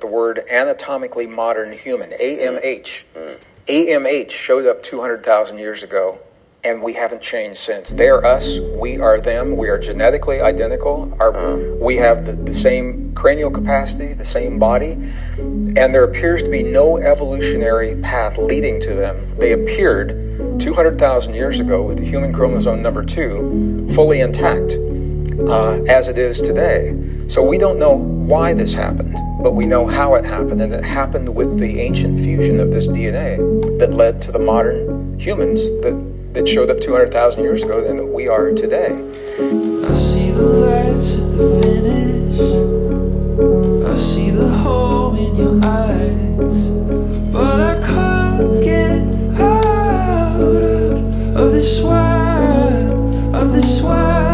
the word anatomically modern human, AMH. AMH showed up 200,000 years ago, and we haven't changed since. They are us, we are them, we are genetically identical. Our, We have the, the same cranial capacity, the same body, and there appears to be no evolutionary path leading to them. They appeared 200,000 years ago with the human chromosome number two fully intact uh, as it is today. So we don't know why this happened, but we know how it happened, and it happened with the ancient fusion of this DNA that led to the modern humans that, that showed up 200,000 years ago and that we are today. I see the lights at the finish. I see the home in your eyes. But I can't get out of, this wild, of this wild.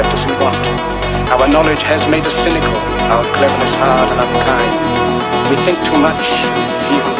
Left us in want. Our knowledge has made us cynical, our cleverness hard and unkind. We think too much, feel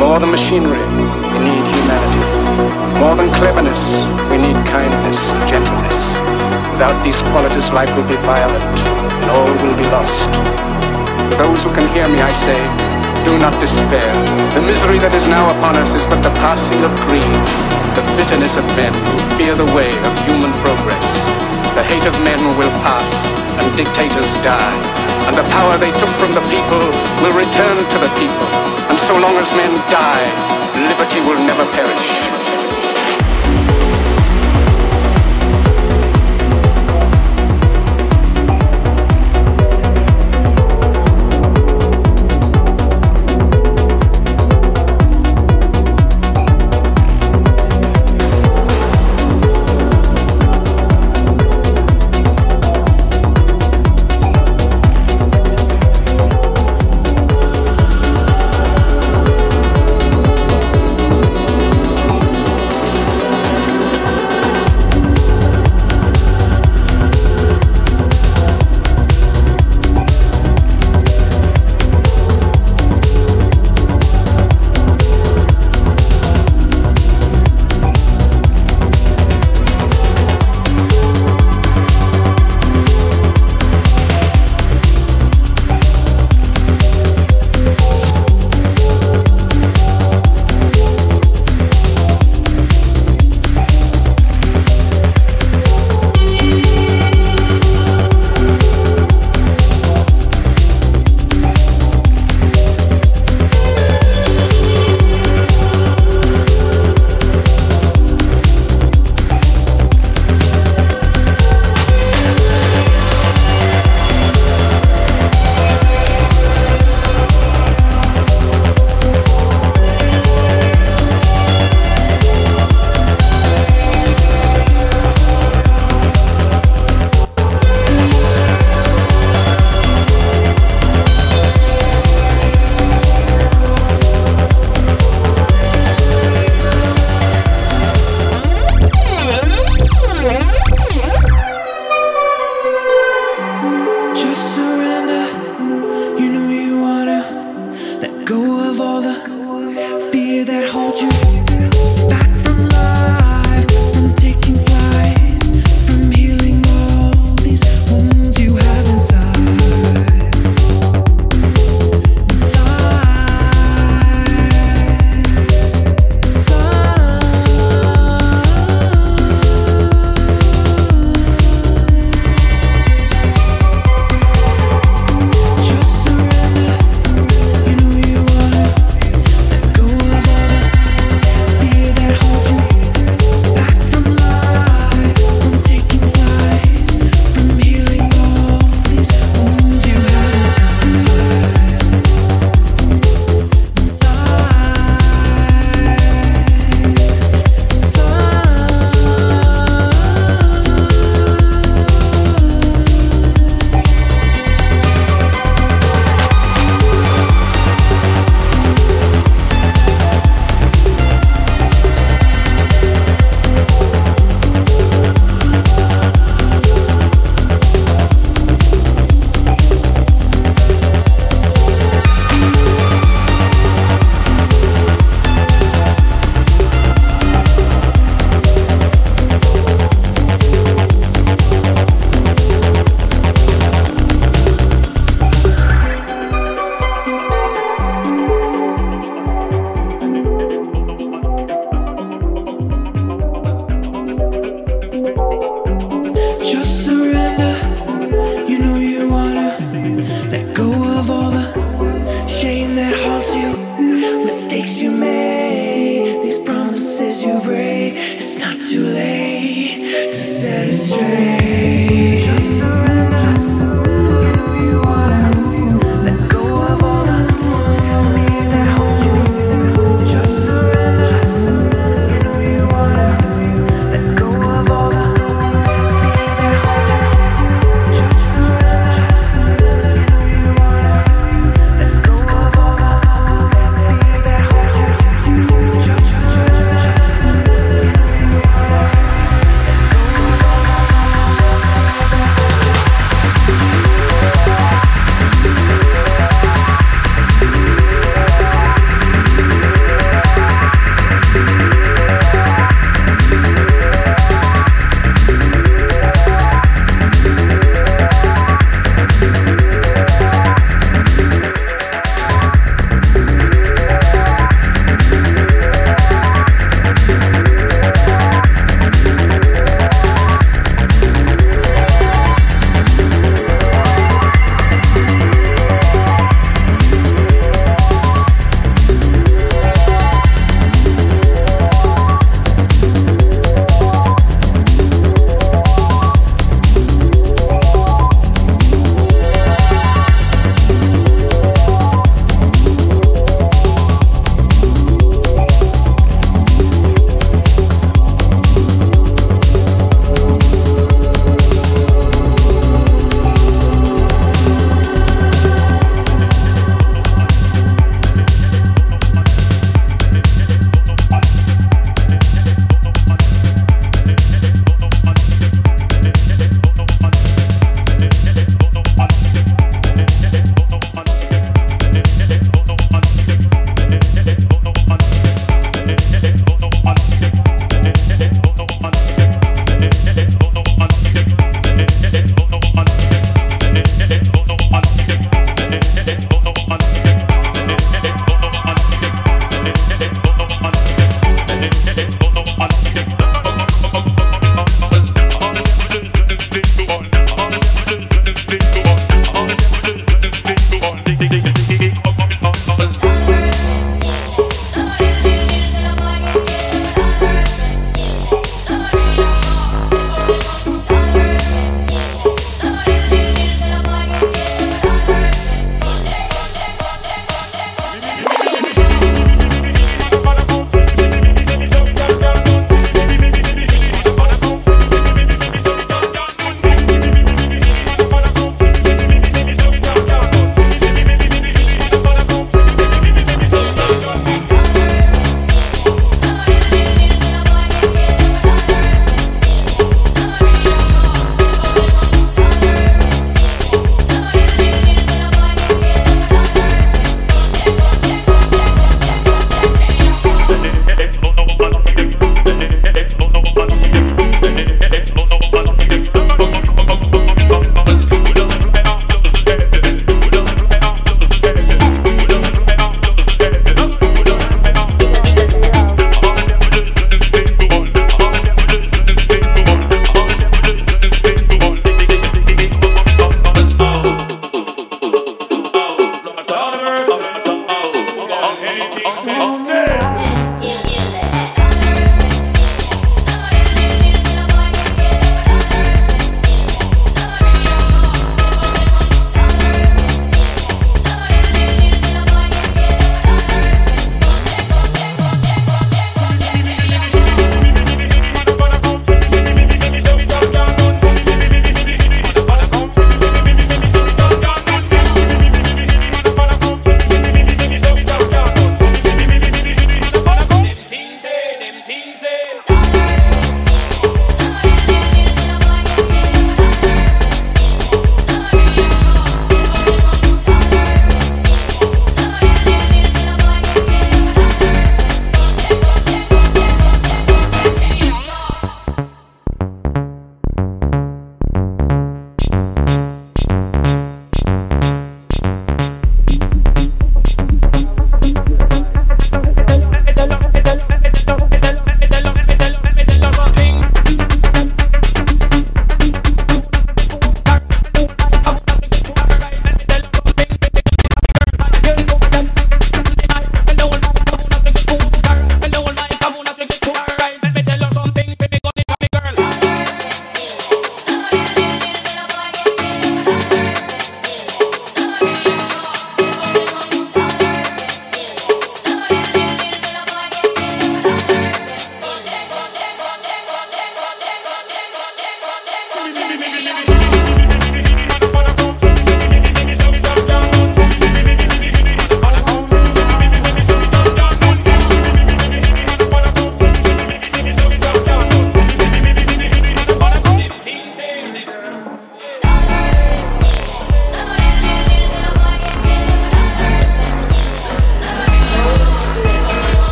More than machinery, we need humanity. More than cleverness, we need kindness and gentleness. Without these qualities, life will be violent, and all will be lost. Those who can hear me, I say, do not despair. The misery that is now upon us is but the passing of greed, the bitterness of men who fear the way of human progress. The hate of men will pass, and dictators die, and the power they took from the people will return to the people. And so long as men die, liberty will never perish.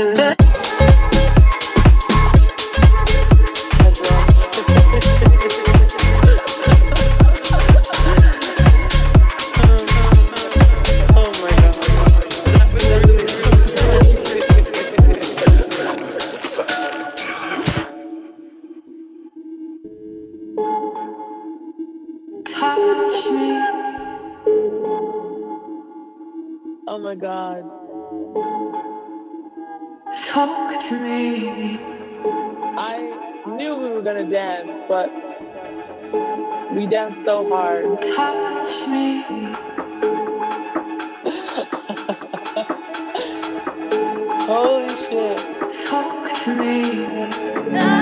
to the were gonna dance, but we danced so hard. Touch me. Holy shit. Talk to me.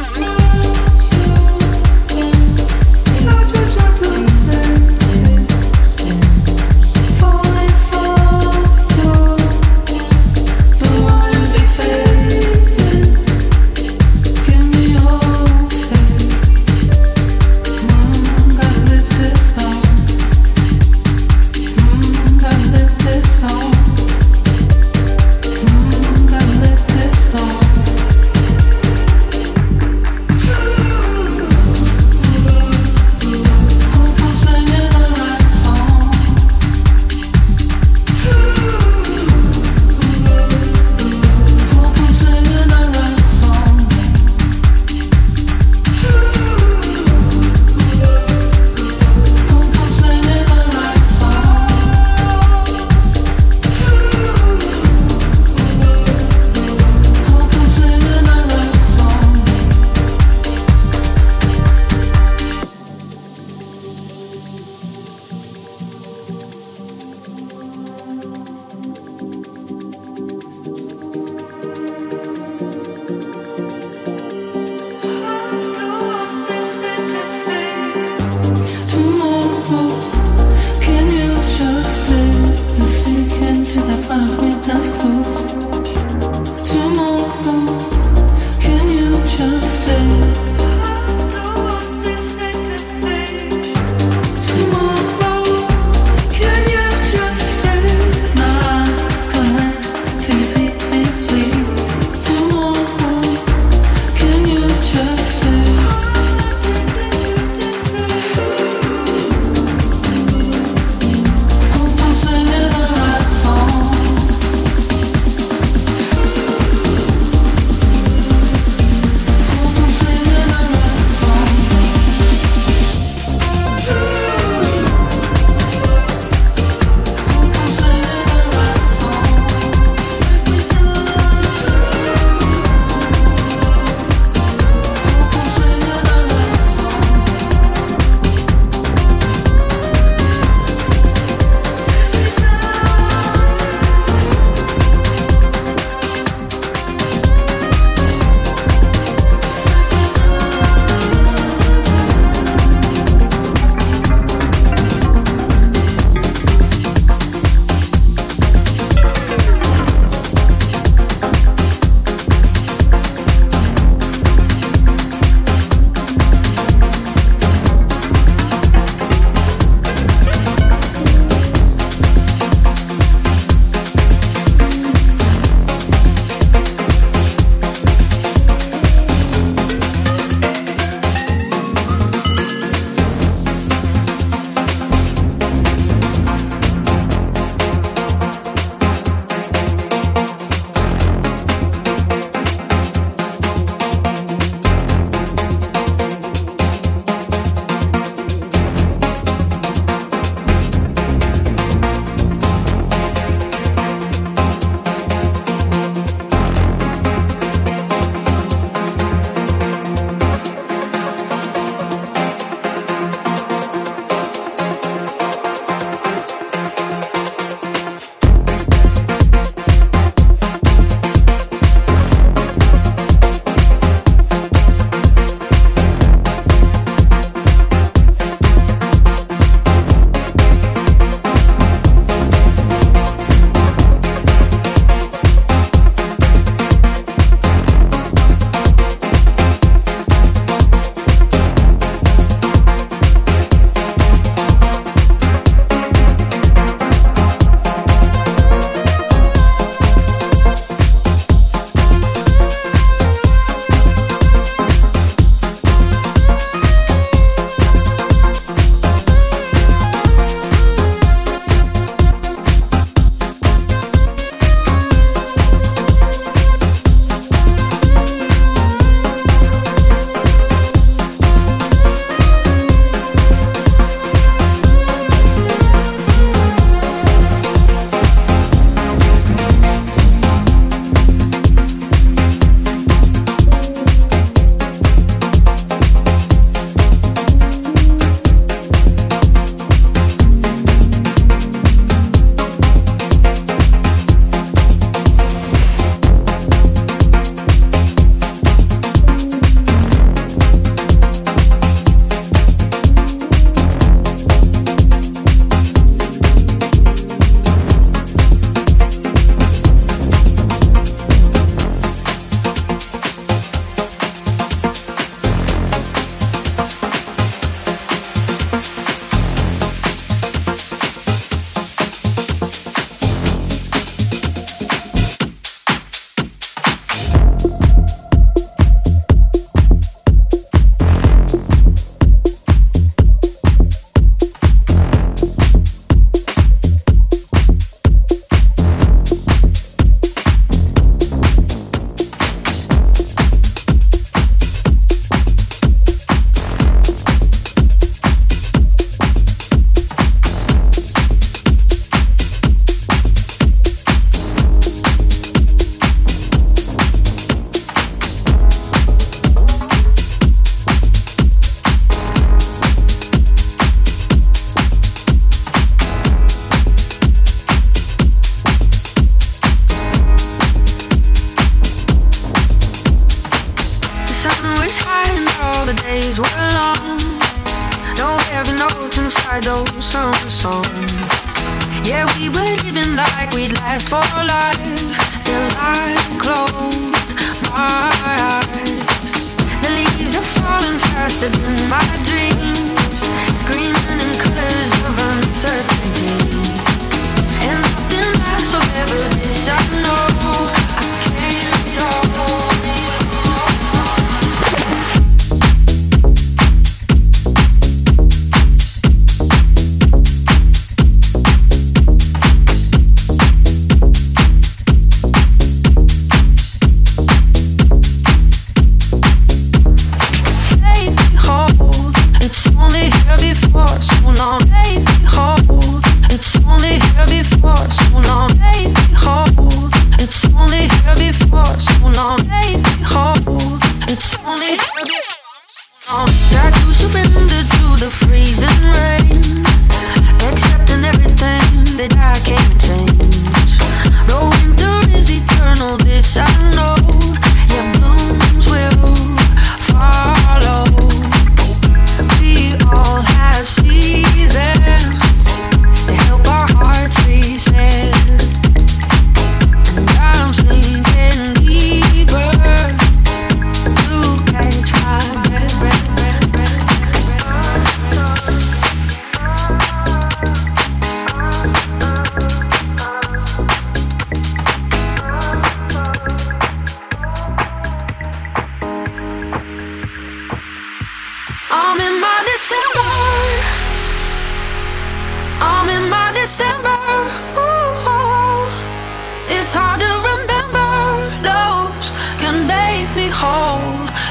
Let's go.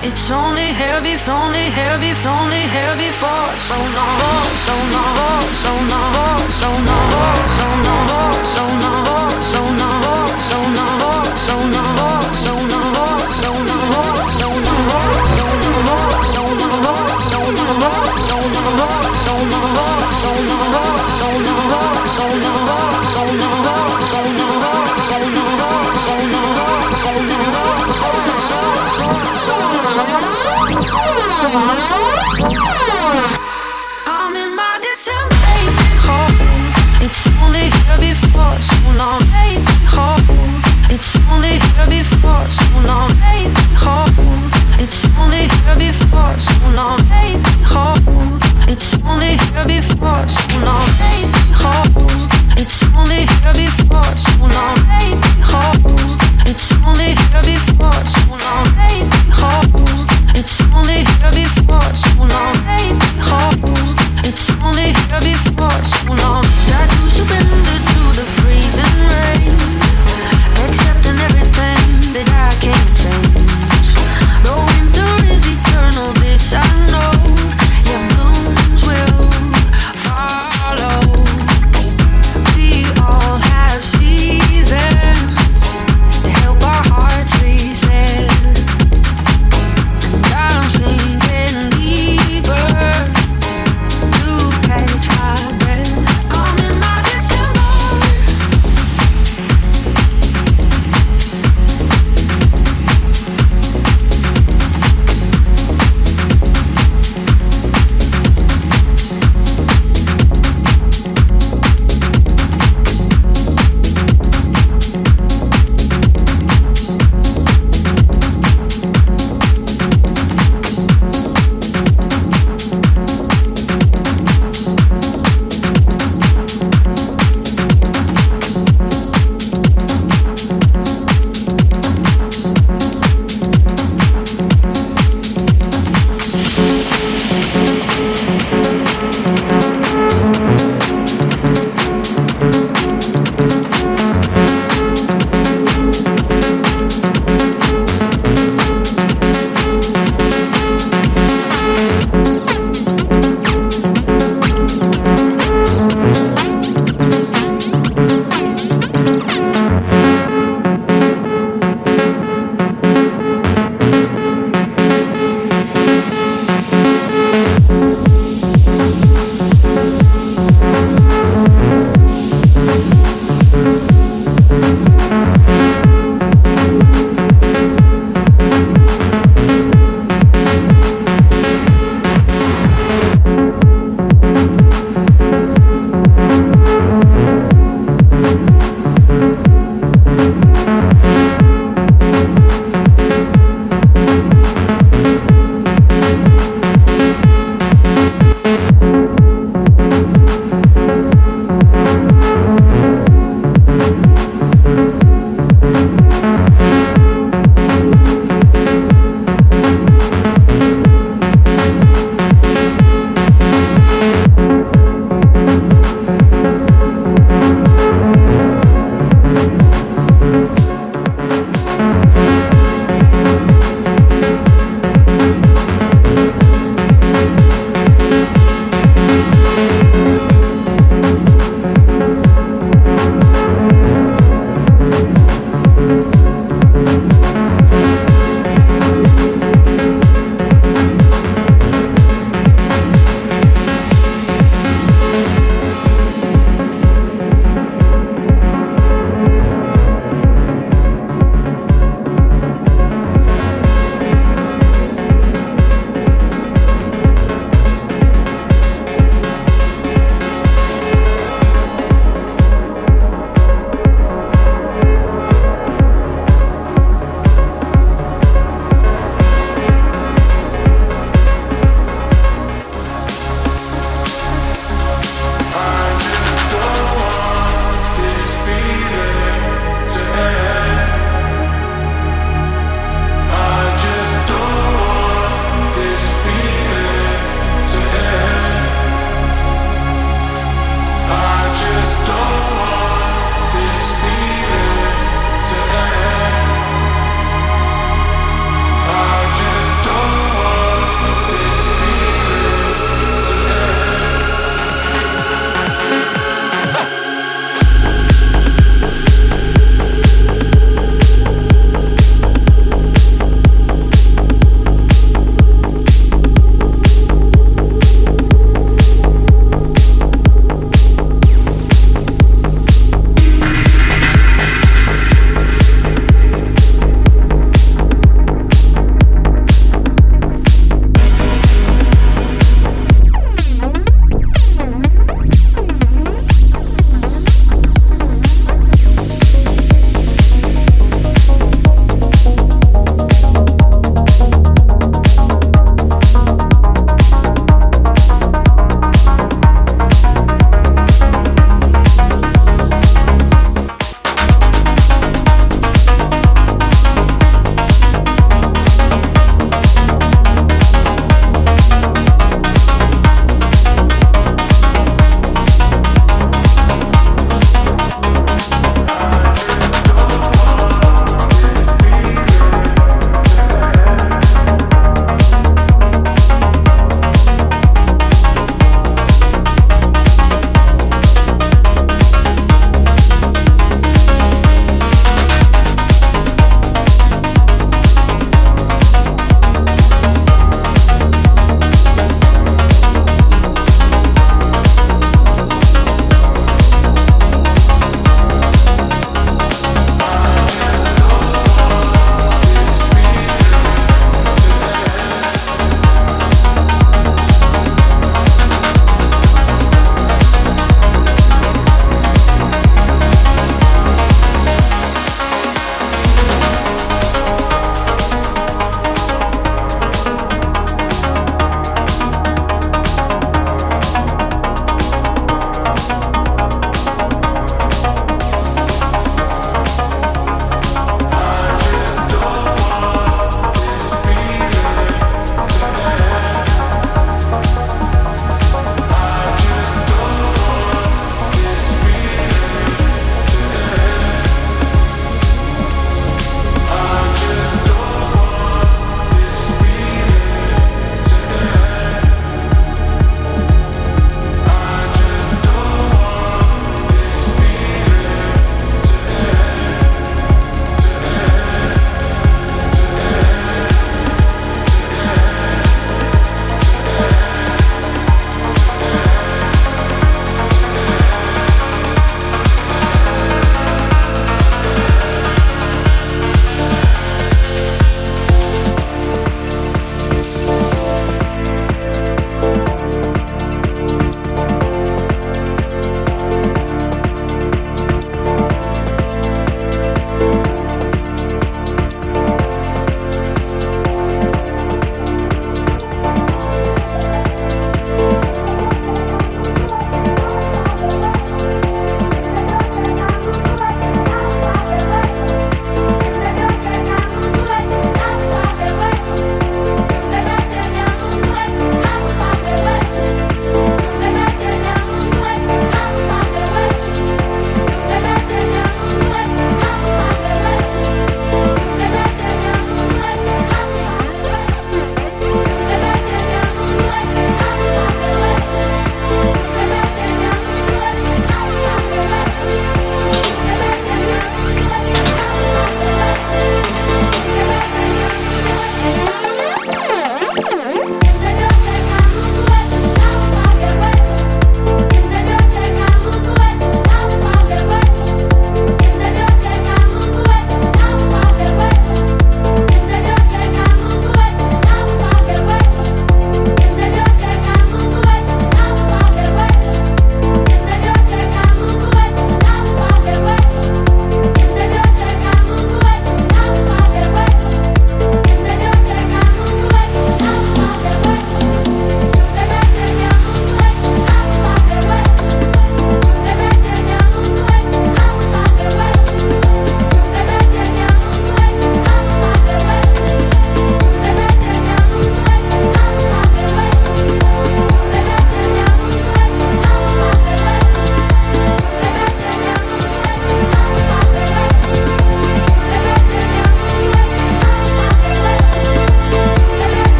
It's only heavy, only heavy, only heavy for so long, so long, so long, so long, so long, so long, so long, so long, so long. baby, hold. It's only here before, so long, baby, hold. It's only here before, so long, baby, hold. It's only here before, so long, baby, hold. It's only here before, so long, baby, hold. It's only here before, so long, baby, hold. It's only here before, so long.